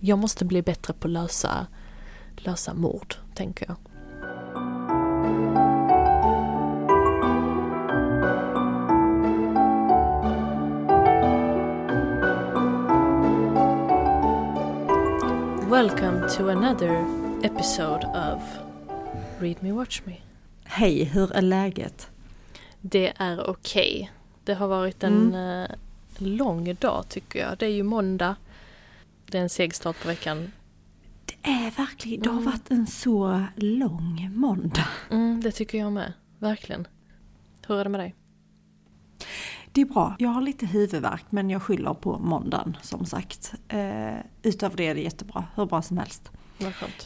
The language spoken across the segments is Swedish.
Jag måste bli bättre på att lösa, lösa mord, tänker jag. Welcome to another episode of Read Me Watch Me. Hej, hur är läget? Det är okej. Okay. Det har varit en mm. Eh, lång dag tycker jag. Det är ju måndag. Det är en seg start på veckan. Det är verkligen, det har mm. varit en så lång måndag. Mm, det tycker jag med, verkligen. Hur är det med dig? Det är bra. Jag har lite huvudvärk men jag skyller på måndagen som sagt. Eh, utöver det är det jättebra, hur bra som helst.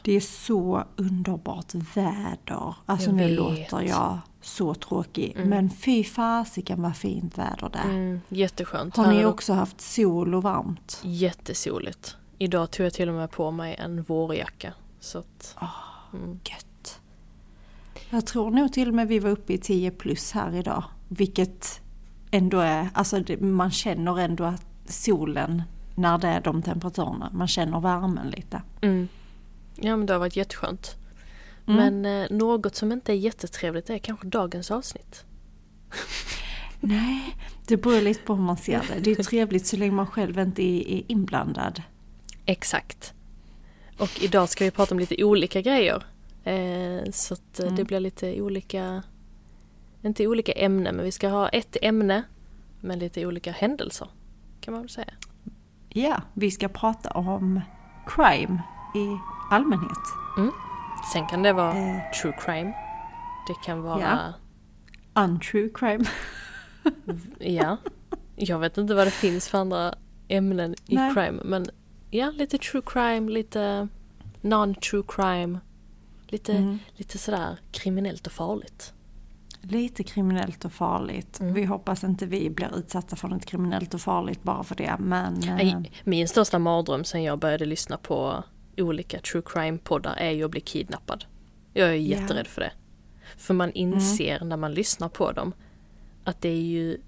Det är så underbart väder. Alltså jag nu vet. låter jag så tråkig. Mm. Men fy fasiken vad fint väder det är. Mm, jätteskönt. Har ni också haft sol och varmt? Jättesoligt. Idag tog jag till och med på mig en vårjacka. Så att, oh, mm. Gött. Jag tror nog till och med vi var uppe i 10 plus här idag. Vilket ändå är, alltså man känner ändå att solen när det är de temperaturerna, man känner värmen lite. Mm. Ja men det har varit jätteskönt. Mm. Men eh, något som inte är jättetrevligt är kanske dagens avsnitt. Nej, det beror lite på hur man ser det. Det är trevligt så länge man själv inte är inblandad. Exakt. Och idag ska vi prata om lite olika grejer. Eh, så att eh, mm. det blir lite olika, inte olika ämnen, men vi ska ha ett ämne med lite olika händelser. Kan man väl säga. Ja, vi ska prata om crime i allmänhet. Mm. Sen kan det vara eh. true crime. Det kan vara... Ja. Untrue crime. ja. Jag vet inte vad det finns för andra ämnen i Nej. crime. Men ja, lite true crime, lite non-true crime. Lite, mm. lite sådär kriminellt och farligt. Lite kriminellt och farligt. Mm. Vi hoppas inte vi blir utsatta för något kriminellt och farligt bara för det. Men, eh, min största mardröm sen jag började lyssna på olika true crime-poddar är ju att bli kidnappad. Jag är yeah. jätterädd för det. För man inser mm. när man lyssnar på dem att det är ju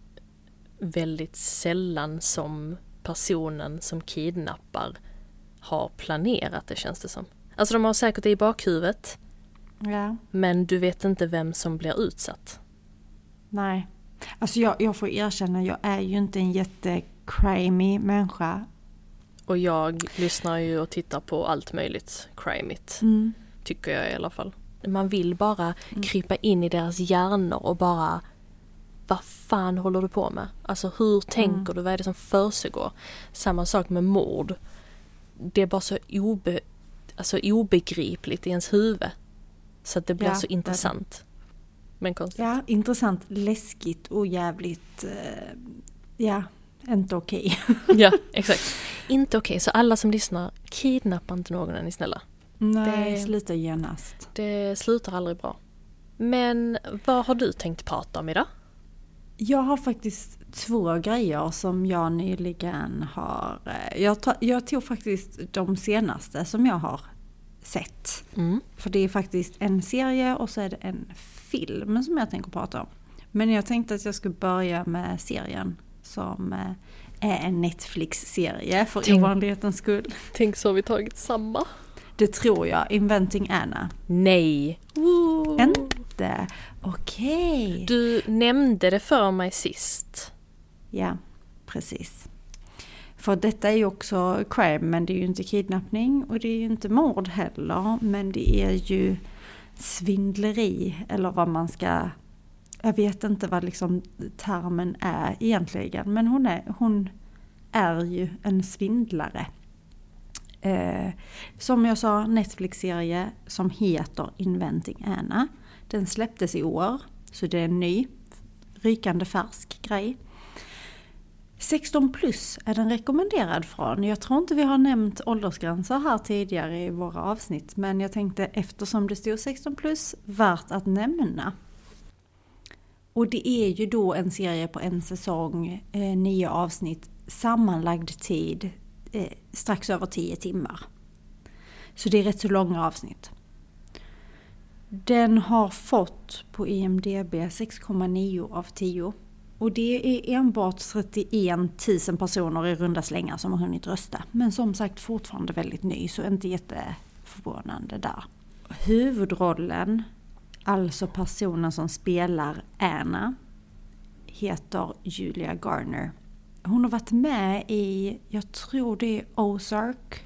väldigt sällan som personen som kidnappar har planerat det känns det som. Alltså de har säkert det i bakhuvudet. Ja. Men du vet inte vem som blir utsatt. Nej. Alltså jag, jag får erkänna, jag är ju inte en jättecrimey människa. Och jag lyssnar ju och tittar på allt möjligt crimeit. Mm. Tycker jag i alla fall. Man vill bara mm. krypa in i deras hjärnor och bara vad fan håller du på med? Alltså hur tänker mm. du? Vad är det som försiggår? Samma sak med mord. Det är bara så obe, alltså obegripligt i ens huvud. Så att det blir ja, så intressant. Men konstigt. Ja, intressant, läskigt och jävligt, uh, ja, inte okej. Okay. ja, exakt. Inte okej, okay. så alla som lyssnar, kidnappa inte någon är ni snälla. Nej, det, sluta genast. Det slutar aldrig bra. Men vad har du tänkt prata om idag? Jag har faktiskt två grejer som jag nyligen har... Eh, jag, ta, jag tog faktiskt de senaste som jag har sett. Mm. För det är faktiskt en serie och så är det en film som jag tänker prata om. Men jag tänkte att jag skulle börja med serien som eh, är en Netflix-serie för tänk, ovanlighetens skull. Tänk så har vi tagit samma. Det tror jag. Inventing Anna. Nej. Woo. Inte? Okej. Okay. Du nämnde det för mig sist. Ja, precis. För detta är ju också crime, men det är ju inte kidnappning och det är ju inte mord heller. Men det är ju svindleri, eller vad man ska... Jag vet inte vad liksom termen är egentligen, men hon är, hon är ju en svindlare. Eh, som jag sa, Netflix-serie som heter Inventing Anna. Den släpptes i år, så det är en ny, rykande färsk grej. 16 plus är den rekommenderad från. Jag tror inte vi har nämnt åldersgränser här tidigare i våra avsnitt. Men jag tänkte eftersom det stod 16 plus, värt att nämna. Och det är ju då en serie på en säsong, eh, nio avsnitt, sammanlagd tid eh, strax över tio timmar. Så det är rätt så långa avsnitt. Den har fått på IMDB 6,9 av 10 Och det är enbart 31 000 personer i runda slängar som har hunnit rösta. Men som sagt fortfarande väldigt ny, så inte jätteförvånande där. Huvudrollen, alltså personen som spelar Anna, heter Julia Garner. Hon har varit med i, jag tror det är Ozark.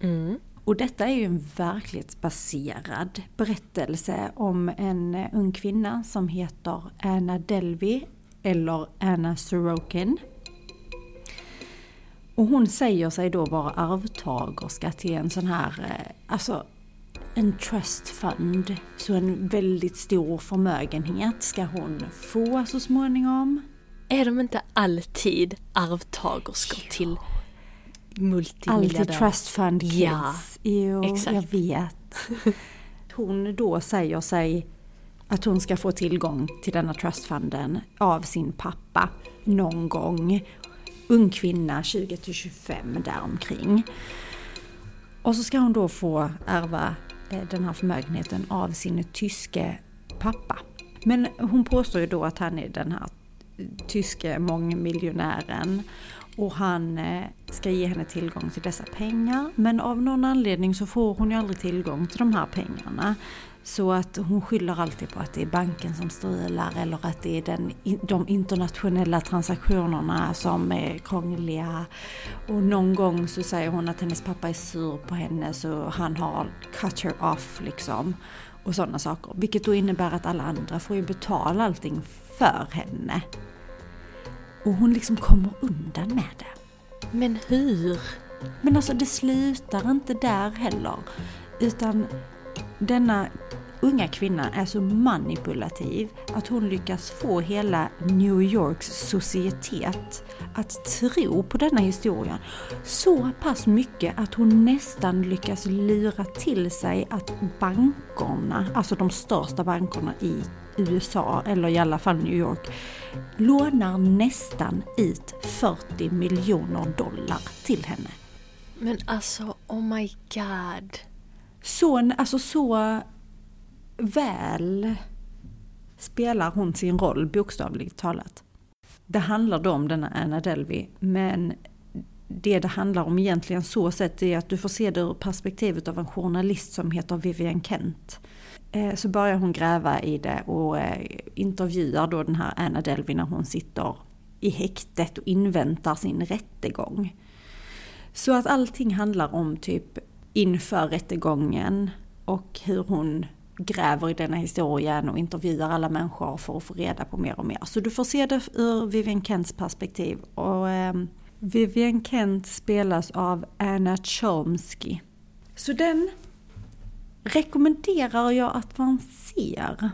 Mm. Och detta är ju en verklighetsbaserad berättelse om en ung kvinna som heter Anna Delvey eller Anna Sorokin. Och hon säger sig då vara arvtagerska till en sån här, eh, alltså en trust fund. Så en väldigt stor förmögenhet ska hon få så småningom. Är de inte alltid arvtagerskor ja. till multimiljardärer? Alltid trust fund kids. Ja, jo, exakt. jag vet. Hon då säger sig att hon ska få tillgång till denna trustfunden av sin pappa någon gång. Ung kvinna, 20-25 däromkring. Och så ska hon då få ärva Eh, den här förmögenheten av sin tyske pappa. Men hon påstår ju då att han är den här tyske mångmiljonären och han eh, ska ge henne tillgång till dessa pengar. Men av någon anledning så får hon ju aldrig tillgång till de här pengarna. Så att hon skyller alltid på att det är banken som strular eller att det är den, de internationella transaktionerna som är krångliga. Och någon gång så säger hon att hennes pappa är sur på henne så han har cut her off liksom. Och sådana saker. Vilket då innebär att alla andra får ju betala allting för henne. Och hon liksom kommer undan med det. Men hur? Men alltså det slutar inte där heller. Utan denna unga kvinna är så manipulativ att hon lyckas få hela New Yorks societet att tro på denna historia. Så pass mycket att hon nästan lyckas lura till sig att bankerna, alltså de största bankerna i USA, eller i alla fall New York, lånar nästan ut 40 miljoner dollar till henne. Men alltså, oh my god. Så, alltså så väl spelar hon sin roll bokstavligt talat. Det handlar då om denna Anna Delvey, men det det handlar om egentligen så sett är att du får se det ur perspektivet av en journalist som heter Vivian Kent. Eh, så börjar hon gräva i det och eh, intervjuar då den här Anna Delvey när hon sitter i häktet och inväntar sin rättegång. Så att allting handlar om typ inför rättegången och hur hon gräver i denna historien och intervjuar alla människor för att få reda på mer och mer. Så du får se det ur Vivienne Kents perspektiv. Och eh, Vivian Kent spelas av Anna Chomsky. Så den rekommenderar jag att man ser.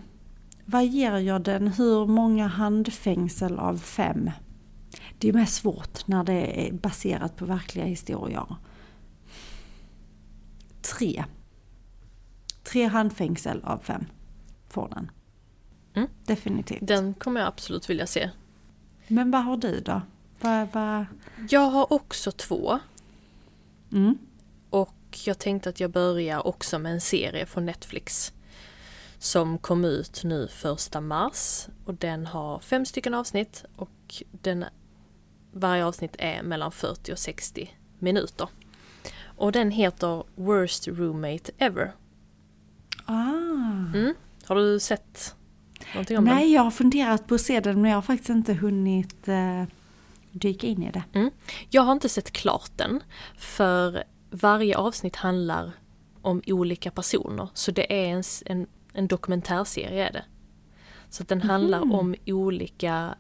Vad ger jag den? Hur många handfängsel av fem? Det är mest svårt när det är baserat på verkliga historier. Tre. Tre handfängsel av fem får den. Mm. Definitivt. Den kommer jag absolut vilja se. Men vad har du då? Vad, vad... Jag har också två. Mm. Och jag tänkte att jag börjar också med en serie från Netflix. Som kom ut nu första mars. Och den har fem stycken avsnitt och den, varje avsnitt är mellan 40 och 60 minuter. Och den heter Worst Roommate Ever. Ah. Mm. Har du sett någonting om den? Nej, jag har funderat på att se den men jag har faktiskt inte hunnit eh, dyka in i det. Mm. Jag har inte sett klart den, för varje avsnitt handlar om olika personer. Så det är en, en, en dokumentärserie är det. Så den handlar Mhm. om olika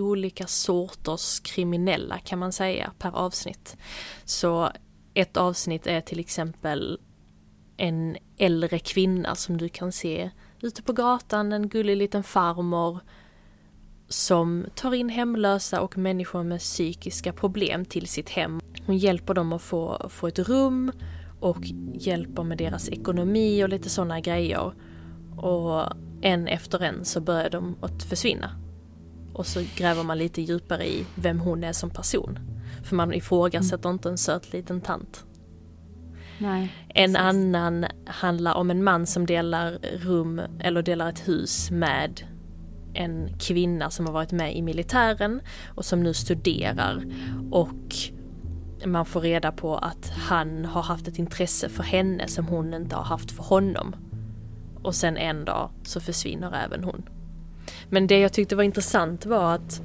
olika sorters kriminella kan man säga per avsnitt. Så ett avsnitt är till exempel en äldre kvinna som du kan se ute på gatan, en gullig liten farmor som tar in hemlösa och människor med psykiska problem till sitt hem. Hon hjälper dem att få, få ett rum och hjälper med deras ekonomi och lite sådana grejer. Och en efter en så börjar de att försvinna. Och så gräver man lite djupare i vem hon är som person. För man ifrågasätter inte en söt liten tant. Nej, En precis. annan handlar om en man som delar rum eller delar ett hus med en kvinna som har varit med i militären och som nu studerar och man får reda på att han har haft ett intresse för henne som hon inte har haft för honom. Och sen en dag så försvinner även hon. Men det jag tyckte var intressant var att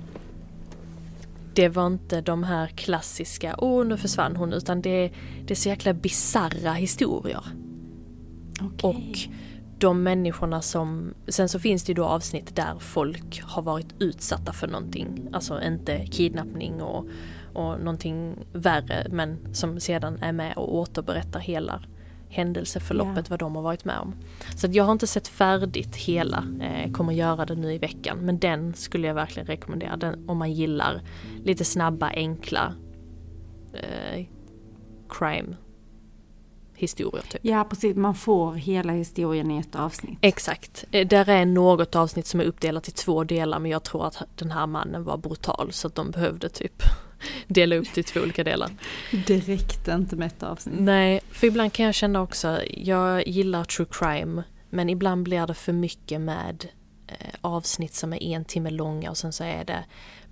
det var inte de här klassiska, åh oh, nu försvann hon, utan det, det är så jäkla bizarra historier. Okay. Och de människorna som, sen så finns det ju då avsnitt där folk har varit utsatta för någonting, alltså inte kidnappning och, och någonting värre, men som sedan är med och återberättar hela händelseförloppet, yeah. vad de har varit med om. Så jag har inte sett färdigt hela, eh, kommer göra det nu i veckan, men den skulle jag verkligen rekommendera den, om man gillar lite snabba, enkla eh, crime historier. Typ. Ja precis, man får hela historien i ett avsnitt. Exakt. Eh, där är något avsnitt som är uppdelat i två delar men jag tror att den här mannen var brutal så att de behövde typ dela upp det i två olika delar. Räckte inte med ett avsnitt. Nej, för ibland kan jag känna också, jag gillar true crime men ibland blir det för mycket med eh, avsnitt som är en timme långa och sen så är det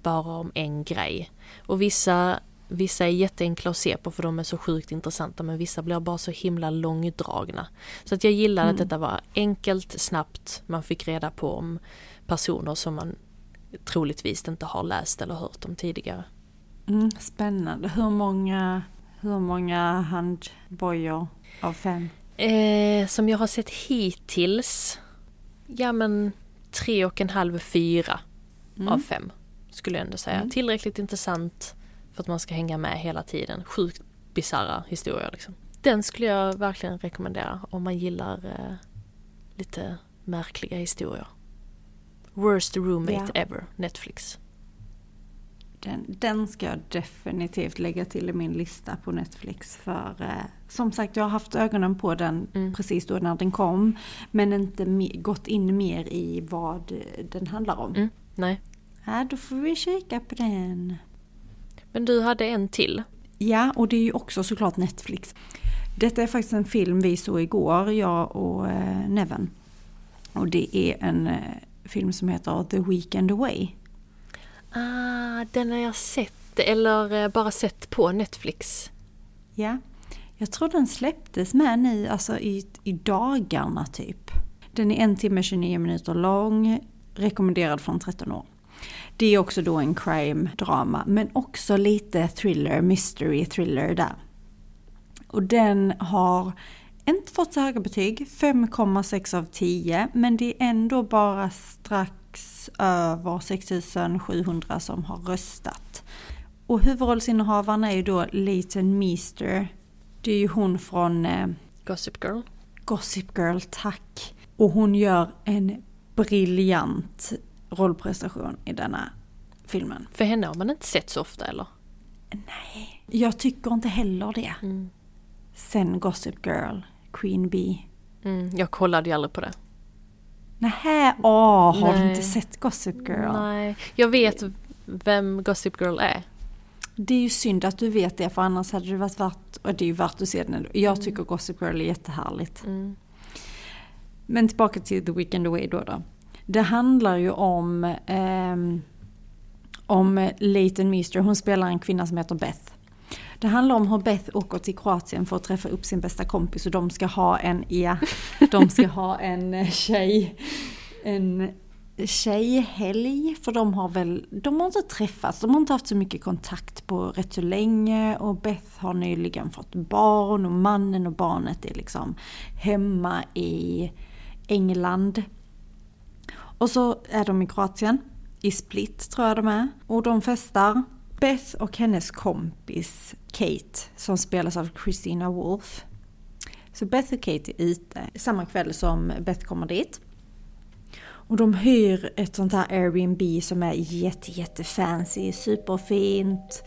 bara om en grej. Och vissa Vissa är jätteenkla att se på för de är så sjukt intressanta men vissa blir bara så himla långdragna. Så att jag gillade mm. att detta var enkelt, snabbt, man fick reda på om personer som man troligtvis inte har läst eller hört om tidigare. Mm, spännande. Hur många, hur många handbojor av fem? Eh, som jag har sett hittills, ja men tre och en halv, fyra mm. av fem skulle jag ändå säga. Mm. Tillräckligt intressant för att man ska hänga med hela tiden. Sjukt bisarra historier liksom. Den skulle jag verkligen rekommendera om man gillar eh, lite märkliga historier. Worst roommate yeah. ever, Netflix. Den, den ska jag definitivt lägga till i min lista på Netflix. För eh, som sagt, jag har haft ögonen på den mm. precis då när den kom. Men inte gått in mer i vad den handlar om. Mm, nej. Ja, då får vi kika på den. Men du hade en till. Ja, och det är ju också såklart Netflix. Detta är faktiskt en film vi såg igår, jag och eh, Neven. Och det är en eh, film som heter The Weekend Away. Ah, den har jag sett, eller eh, bara sett på Netflix. Ja, jag tror den släpptes med nu, alltså i, i dagarna typ. Den är en timme 29 minuter lång, rekommenderad från 13 år. Det är också då en crime-drama, men också lite thriller, mystery thriller där. Och den har inte fått så höga betyg, 5,6 av 10, men det är ändå bara strax över 6700 som har röstat. Och huvudrollsinnehavaren är ju då Leighton Meester. Det är ju hon från eh, Gossip Girl. Gossip Girl, tack. Och hon gör en briljant rollprestation i denna filmen. För henne har man inte sett så ofta eller? Nej, jag tycker inte heller det. Mm. Sen Gossip Girl, Queen Bee. Mm, jag kollade ju aldrig på det. Nähä, åh, har Nej. du inte sett Gossip Girl? Nej, jag vet vem Gossip Girl är. Det är ju synd att du vet det för annars hade det varit värt, och det är ju värt att se den. Jag mm. tycker Gossip Girl är jättehärligt. Mm. Men tillbaka till The Weekend Away då. då. Det handlar ju om, eh, om Leighton Meester, hon spelar en kvinna som heter Beth. Det handlar om hur Beth åker till Kroatien för att träffa upp sin bästa kompis och de ska ha en, ja, de ska ha en eh, tjej, en tjejhelg. För de har väl, de har inte träffats, de har inte haft så mycket kontakt på rätt så länge. Och Beth har nyligen fått barn och mannen och barnet är liksom hemma i England. Och så är de i Kroatien, i Split tror jag de är. Och de festar. Beth och hennes kompis Kate, som spelas av Christina Wolf. Så Beth och Kate är ute samma kväll som Beth kommer dit. Och de hyr ett sånt här Airbnb som är jätte, jätte fancy, superfint.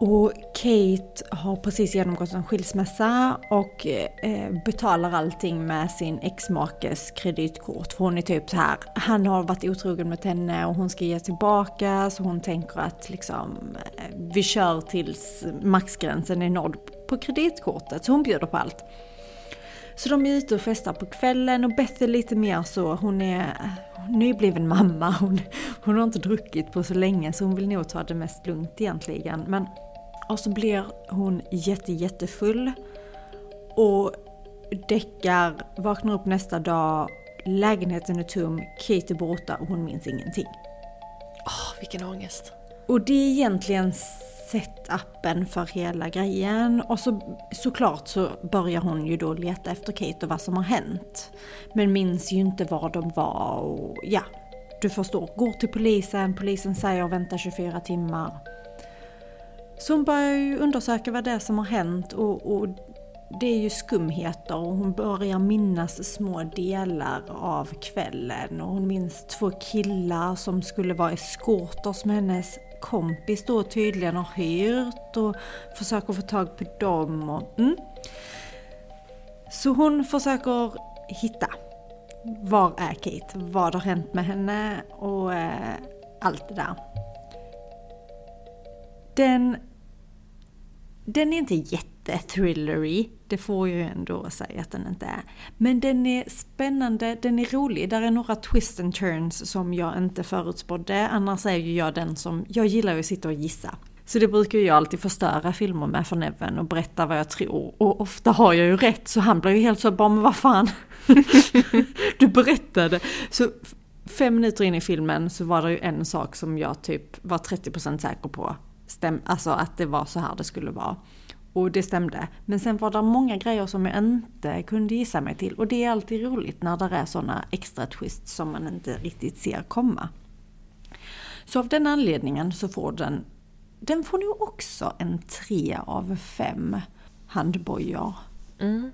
Och Kate har precis genomgått en skilsmässa och eh, betalar allting med sin exmakes kreditkort. För hon är typ så här, han har varit otrogen mot henne och hon ska ge tillbaka så hon tänker att liksom eh, vi kör tills maxgränsen är nådd på kreditkortet. Så hon bjuder på allt. Så de är ute och festar på kvällen och Beth är lite mer så, hon är nybliven mamma, hon, hon har inte druckit på så länge så hon vill nog ta det mest lugnt egentligen. Men, och så blir hon jätte jättefull och däckar, vaknar upp nästa dag, lägenheten är tom, Kate är borta och hon minns ingenting. Åh, oh, vilken ångest. Och det är egentligen setupen för hela grejen. Och så, såklart så börjar hon ju då leta efter Kate och vad som har hänt. Men minns ju inte var de var och ja, du förstår. Går till polisen, polisen säger vänta 24 timmar. Så hon börjar ju undersöka vad det är som har hänt och, och det är ju skumheter och hon börjar minnas små delar av kvällen och hon minns två killar som skulle vara eskorter som hennes kompis då tydligen har hyrt och försöker få tag på dem. Och, mm. Så hon försöker hitta. Var är Kate? Vad har hänt med henne? Och eh, allt det där. Den, den är inte jättethrillery. Det får jag ju ändå säga att den inte är. Men den är spännande, den är rolig. Där är några twist and turns som jag inte förutspådde. Annars är ju jag den som, jag gillar ju att sitta och gissa. Så det brukar jag alltid förstöra filmer med för Neven och berätta vad jag tror. Och ofta har jag ju rätt så han blir ju helt så bara, men vad fan. du berättade. Så fem minuter in i filmen så var det ju en sak som jag typ var 30% säker på. Stäm, alltså att det var så här det skulle vara. Och det stämde. Men sen var det många grejer som jag inte kunde gissa mig till. Och det är alltid roligt när det är sådana extra twists som man inte riktigt ser komma. Så av den anledningen så får den, den får nog också en tre av fem handbojor. Mm.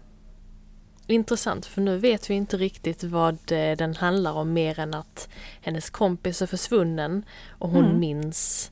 Intressant, för nu vet vi inte riktigt vad den handlar om mer än att hennes kompis är försvunnen och hon mm. minns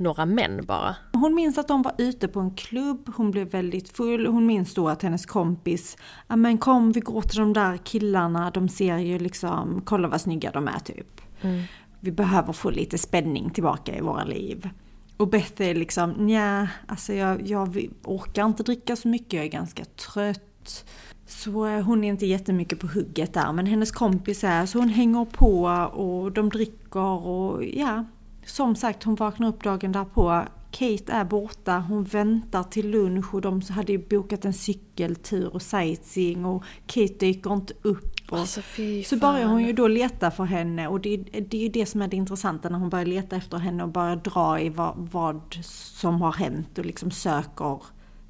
några män bara. Hon minns att de var ute på en klubb, hon blev väldigt full. Hon minns då att hennes kompis, ja men kom vi går till de där killarna, de ser ju liksom, kolla vad snygga de är typ. Mm. Vi behöver få lite spänning tillbaka i våra liv. Och Beth är liksom, nja, alltså jag, jag orkar inte dricka så mycket, jag är ganska trött. Så eh, hon är inte jättemycket på hugget där, men hennes kompis är så hon hänger på och de dricker och ja, som sagt, hon vaknar upp dagen därpå. Kate är borta, hon väntar till lunch och de hade ju bokat en cykeltur och sightseeing och Kate dyker inte upp. Alltså, så börjar hon ju då leta för henne och det, det är ju det som är det intressanta när hon börjar leta efter henne och börjar dra i vad, vad som har hänt och liksom söker,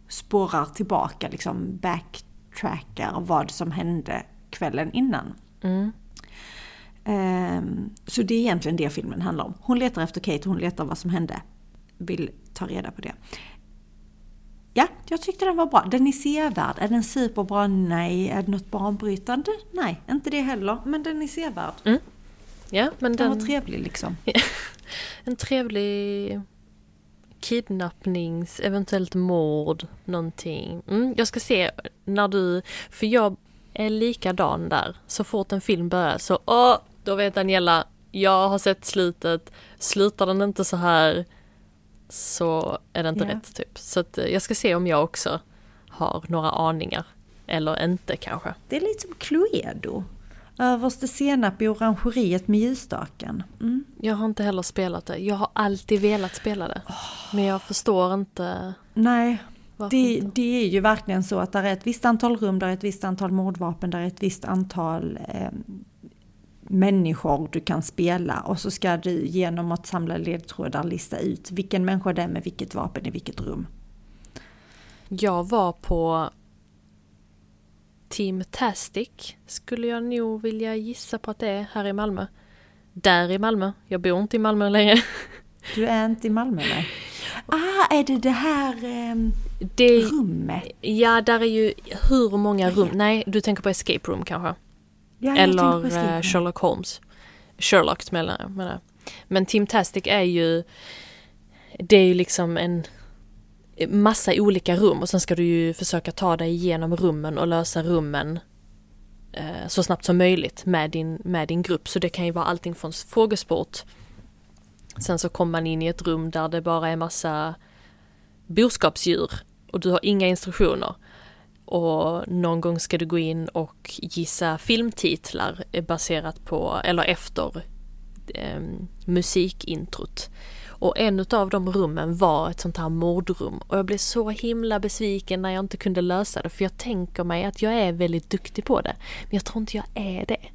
spårar tillbaka, liksom backtrackar vad som hände kvällen innan. Mm. Ehm, så det är egentligen det filmen handlar om. Hon letar efter Kate, hon letar vad som hände. Vill ta reda på det. Ja, jag tyckte den var bra. Den är sevärd. Är den superbra? Nej. Är det något banbrytande? Nej, inte det heller. Men den är sevärd. Mm. Ja, men den... den var trevlig liksom. en trevlig kidnappnings, eventuellt mord, någonting. Mm, jag ska se när du, för jag är likadan där. Så fort en film börjar så, åh, då vet Daniela, jag har sett slutet, slutar den inte så här så är det inte yeah. rätt typ. Så att eh, jag ska se om jag också har några aningar. Eller inte kanske. Det är lite som Cluedo. Överste senap i orangeriet med ljusstaken. Mm. Jag har inte heller spelat det. Jag har alltid velat spela det. Oh. Men jag förstår inte. Nej, det, det, är ju verkligen så att det är ett visst antal rum, där är ett visst antal mordvapen, där är ett visst antal eh, människor du kan spela och så ska du genom att samla ledtrådar lista ut vilken människa det är med vilket vapen i vilket rum. Jag var på Team Tastic skulle jag nog vilja gissa på att det är här i Malmö. Där i Malmö. Jag bor inte i Malmö längre. Du är inte i Malmö nej. Ah, är det det här eh, det, rummet? Ja, där är ju hur många rum. Nej, du tänker på Escape Room kanske? Ja, Eller eh, Sherlock Holmes. Sherlock menar jag. Men Team Tastic är ju, det är ju liksom en massa olika rum och sen ska du ju försöka ta dig igenom rummen och lösa rummen eh, så snabbt som möjligt med din, med din grupp. Så det kan ju vara allting från frågesport. Sen så kommer man in i ett rum där det bara är massa boskapsdjur och du har inga instruktioner. Och någon gång ska du gå in och gissa filmtitlar baserat på, eller efter eh, musikintrot. Och en av de rummen var ett sånt här mordrum och jag blev så himla besviken när jag inte kunde lösa det för jag tänker mig att jag är väldigt duktig på det. Men jag tror inte jag är det.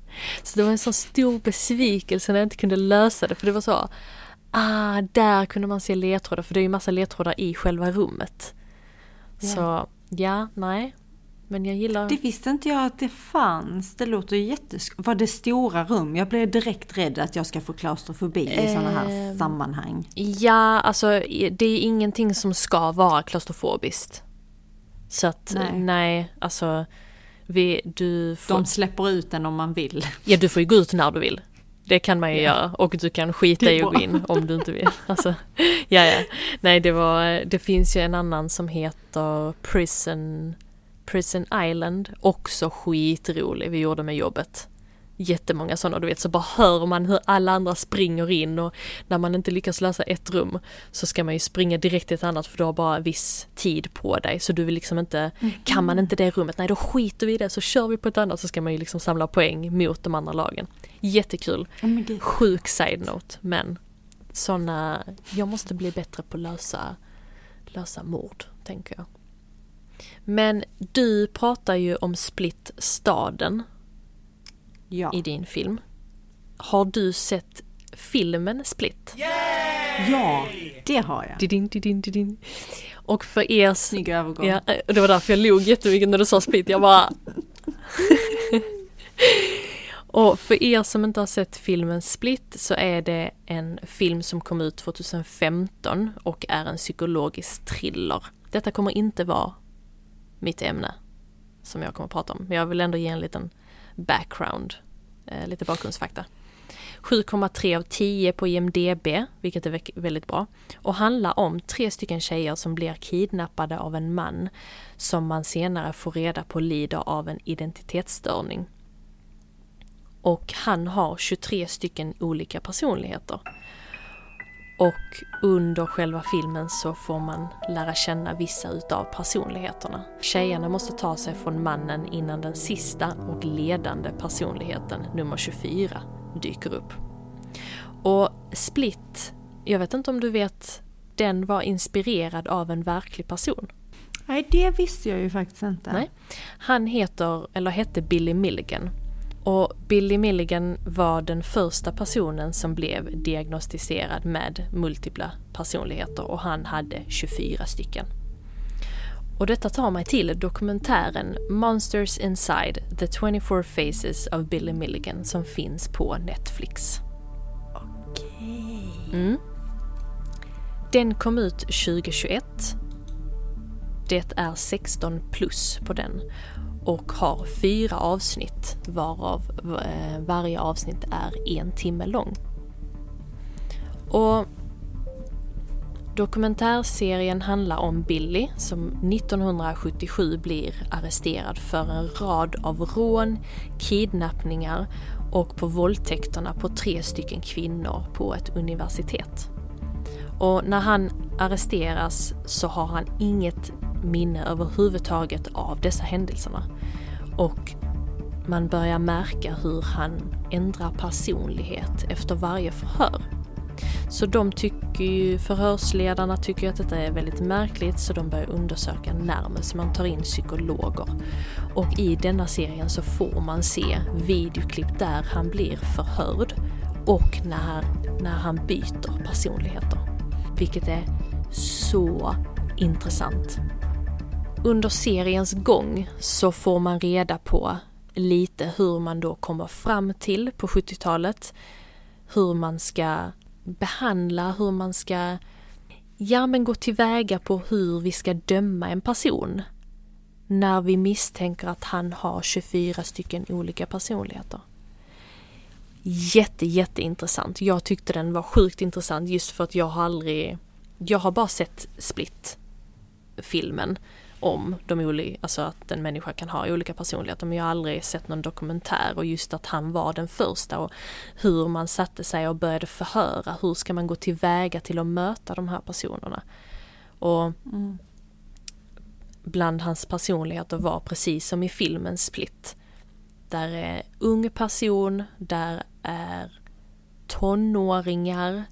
Så det var en sån stor besvikelse när jag inte kunde lösa det för det var så Ah, där kunde man se ledtrådar för det är ju massa ledtrådar i själva rummet. Yeah. Så ja, nej. Men jag gillar... Det visste inte jag att det fanns. Det låter ju jättes... Var det stora rum? Jag blev direkt rädd att jag ska få klaustrofobi i sådana här eh, sammanhang. Ja, alltså det är ingenting som ska vara klaustrofobiskt. Så att nej, nej alltså vi, du får... De släpper ut den om man vill. Ja, du får ju gå ut när du vill. Det kan man ju ja. göra och du kan skita i att gå in om du inte vill. Alltså, ja, ja. Nej, det var, det finns ju en annan som heter Prison Prison Island, också skitrolig, vi gjorde med jobbet. Jättemånga sådana, du vet så bara hör man hur alla andra springer in och när man inte lyckas lösa ett rum så ska man ju springa direkt till ett annat för du har bara viss tid på dig så du vill liksom inte, mm. kan man inte det rummet, nej då skiter vi i det så kör vi på ett annat så ska man ju liksom samla poäng mot de andra lagen. Jättekul. Oh Sjuk side-note men sådana, jag måste bli bättre på att lösa, lösa mord, tänker jag. Men du pratar ju om Split staden ja. i din film. Har du sett filmen Split? Yay! Ja, det har jag. Didin, didin, didin. Och för er... Snygg övergång. Ja, det var därför jag log jättemycket när du sa Split. Jag bara... Och för er som inte har sett filmen Split så är det en film som kom ut 2015 och är en psykologisk thriller. Detta kommer inte vara mitt ämne som jag kommer att prata om. Men jag vill ändå ge en liten background, eh, lite bakgrundsfakta. 7,3 av 10 på IMDB, vilket är väldigt bra. Och handlar om tre stycken tjejer som blir kidnappade av en man som man senare får reda på lider av en identitetsstörning. Och han har 23 stycken olika personligheter. Och under själva filmen så får man lära känna vissa utav personligheterna. Tjejerna måste ta sig från mannen innan den sista och ledande personligheten, nummer 24, dyker upp. Och Split, jag vet inte om du vet, den var inspirerad av en verklig person. Nej, det visste jag ju faktiskt inte. Nej. Han heter, eller hette Billy Milligan och Billy Milligan var den första personen som blev diagnostiserad med multipla personligheter och han hade 24 stycken. Och detta tar mig till dokumentären Monsters Inside The 24 Faces of Billy Milligan som finns på Netflix. Okej. Mm. Den kom ut 2021. Det är 16 plus på den och har fyra avsnitt varav eh, varje avsnitt är en timme lång. Och Dokumentärserien handlar om Billy som 1977 blir arresterad för en rad av rån, kidnappningar och på våldtäkterna på tre stycken kvinnor på ett universitet. Och när han arresteras så har han inget minne överhuvudtaget av dessa händelserna. Och man börjar märka hur han ändrar personlighet efter varje förhör. Så de tycker ju, förhörsledarna tycker att detta är väldigt märkligt så de börjar undersöka närmare så man tar in psykologer. Och i denna serien så får man se videoklipp där han blir förhörd och när, när han byter personligheter. Vilket är så intressant under seriens gång så får man reda på lite hur man då kommer fram till på 70-talet. Hur man ska behandla, hur man ska ja men gå tillväga på hur vi ska döma en person. När vi misstänker att han har 24 stycken olika personligheter. Jätte, jätteintressant. Jag tyckte den var sjukt intressant just för att jag har aldrig, jag har bara sett Split filmen om de olika, alltså att en människa kan ha olika personligheter men jag har aldrig sett någon dokumentär och just att han var den första och hur man satte sig och började förhöra, hur ska man gå tillväga till att möta de här personerna. Och mm. bland hans personligheter var precis som i filmen Split. Där är ung person, där är tonåringar,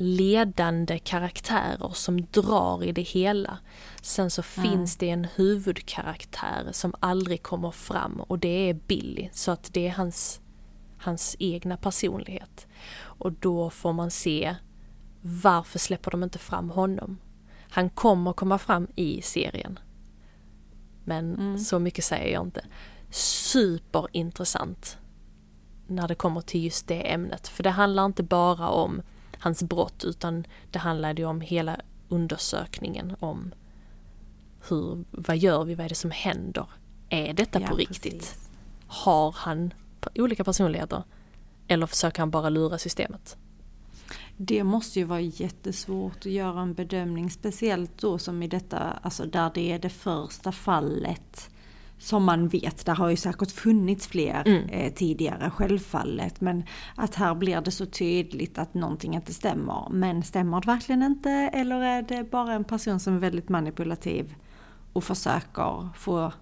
ledande karaktärer som drar i det hela. Sen så mm. finns det en huvudkaraktär som aldrig kommer fram och det är Billy. Så att det är hans, hans egna personlighet. Och då får man se varför släpper de inte fram honom? Han kommer komma fram i serien. Men mm. så mycket säger jag inte. Superintressant när det kommer till just det ämnet. För det handlar inte bara om hans brott utan det handlade ju om hela undersökningen om hur, vad gör vi, vad är det som händer? Är detta ja, på riktigt? Precis. Har han olika personligheter? Eller försöker han bara lura systemet? Det måste ju vara jättesvårt att göra en bedömning, speciellt då som i detta, alltså där det är det första fallet som man vet, där har ju säkert funnits fler mm. eh, tidigare, självfallet. Men att här blir det så tydligt att någonting inte stämmer. Men stämmer det verkligen inte? Eller är det bara en person som är väldigt manipulativ och försöker få,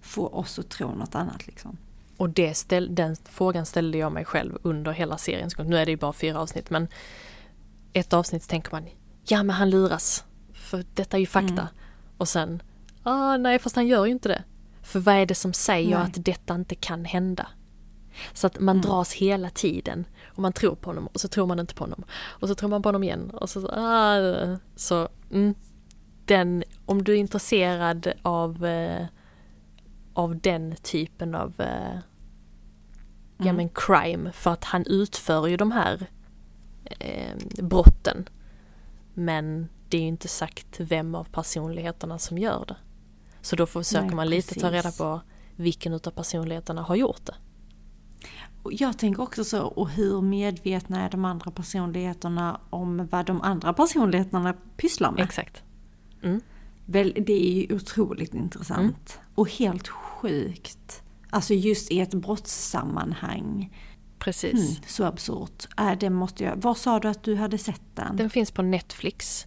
få oss att tro något annat liksom? Och det ställ, den frågan ställde jag mig själv under hela seriens gång. Nu är det ju bara fyra avsnitt men ett avsnitt tänker man ja men han luras. För detta är ju fakta. Mm. Och sen, ah, nej fast han gör ju inte det. För vad är det som säger Nej. att detta inte kan hända? Så att man mm. dras hela tiden och man tror på honom och så tror man inte på honom. Och så tror man på honom igen och så, ah, så mm, den, om du är intresserad av, eh, av den typen av eh, mm. ja men crime för att han utför ju de här eh, brotten. Men det är ju inte sagt vem av personligheterna som gör det. Så då försöker Nej, man lite precis. ta reda på vilken utav personligheterna har gjort det. Jag tänker också så, och hur medvetna är de andra personligheterna om vad de andra personligheterna pysslar med? Exakt. Mm. Väl, det är ju otroligt intressant. Mm. Och helt sjukt. Alltså just i ett brottssammanhang. Precis. Mm, så absurt. Äh, det måste jag... Var sa du att du hade sett den? Den finns på Netflix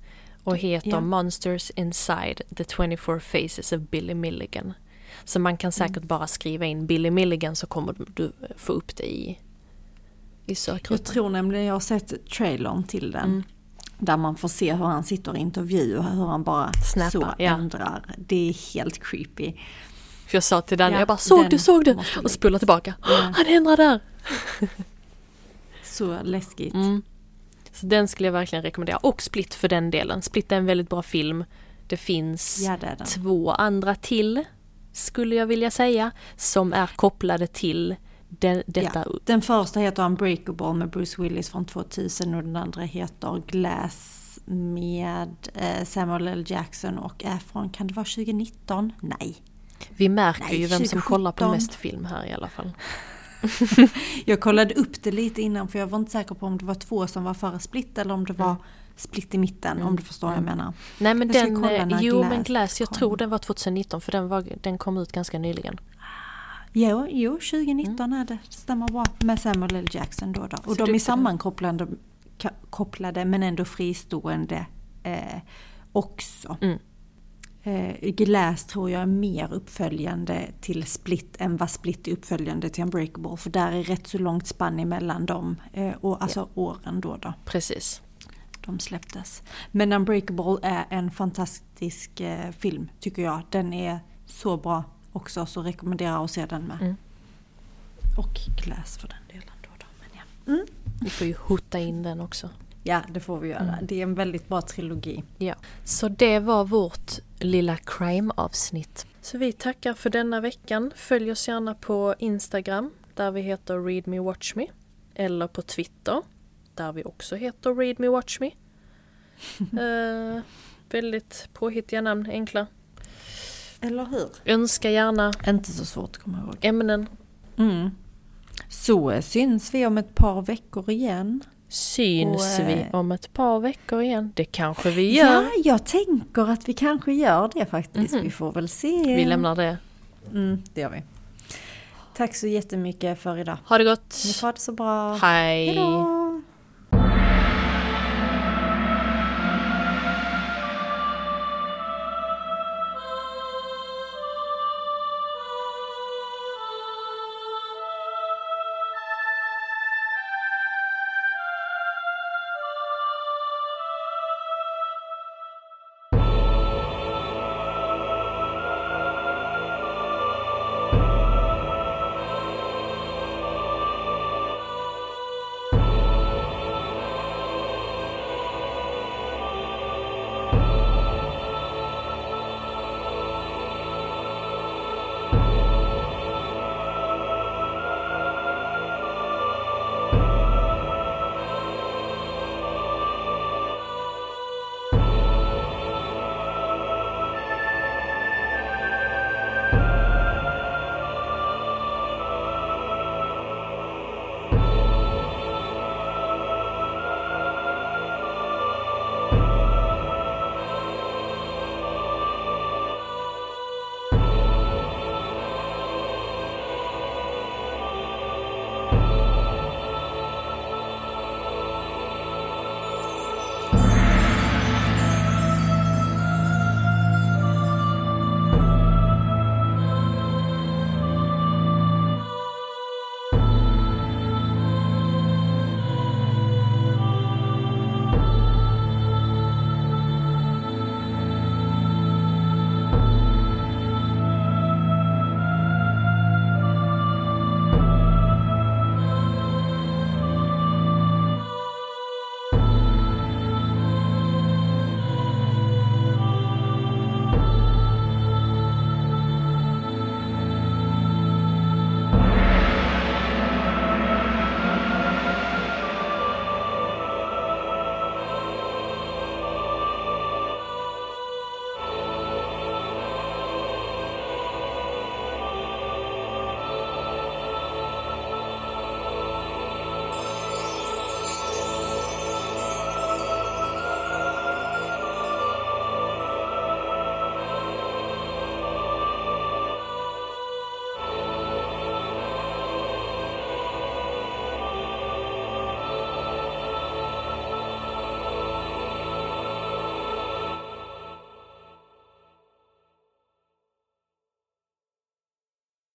och heter yeah. Monsters Inside the 24 Faces of Billy Milligan. Så man kan säkert mm. bara skriva in Billy Milligan så kommer du få upp det i, i sökrutan. Jag tror nämligen jag har sett trailern till den. Mm. Där man får se hur han sitter i intervju och hur han bara Snappa, så ja. ändrar. Det är helt creepy. För jag sa till den, ja, jag bara såg du, såg du? Och spolar tillbaka. Ja. Han ändrar där! så läskigt. Mm. Så den skulle jag verkligen rekommendera. Och Split för den delen. Split är en väldigt bra film. Det finns ja, det två andra till, skulle jag vilja säga, som är kopplade till den, detta. Ja. Den första heter Unbreakable med Bruce Willis från 2000 och den andra heter Glass med eh, Samuel L. Jackson och är från, kan det vara 2019? Nej. Vi märker Nej, ju vem 2017. som kollar på mest film här i alla fall. jag kollade upp det lite innan för jag var inte säker på om det var två som var före Split eller om det var mm. Split i mitten mm. om du förstår mm. vad jag menar. Nej men den, eh, jo Glass men Glass, jag kom. tror den var 2019 för den, var, den kom ut ganska nyligen. Jo, jo 2019 mm. är det, stämmer bra. Med Samuel L. Jackson då. då. Och Så de är sammankopplade kopplade, men ändå fristående eh, också. Mm. Eh, Glass tror jag är mer uppföljande till Split än vad Split är uppföljande till Unbreakable. För där är rätt så långt spann emellan dem, eh, och, alltså ja. åren då, då. Precis. De släpptes. Men Unbreakable är en fantastisk eh, film tycker jag. Den är så bra också så rekommenderar att se den med. Mm. Och Glass för den delen då. då. Men ja. Mm. Vi får ju hota in den också. Ja, det får vi göra. Mm. Det är en väldigt bra trilogi. Ja. Så det var vårt lilla crime-avsnitt. Så vi tackar för denna veckan. Följ oss gärna på Instagram där vi heter Read Me Watch Me. Eller på Twitter där vi också heter Read Me Watch Me. uh, väldigt påhittiga namn, enkla. Eller hur? Önska gärna. Inte så svårt att komma ihåg. Ämnen. Mm. Så syns vi om ett par veckor igen. Syns och, vi eh, om ett par veckor igen? Det kanske vi gör. Ja, jag tänker att vi kanske gör det faktiskt. Mm. Vi får väl se. Vi lämnar det. Mm, det gör vi. Tack så jättemycket för idag. Ha det gott. Ni får det så bra. Hej. Hejdå.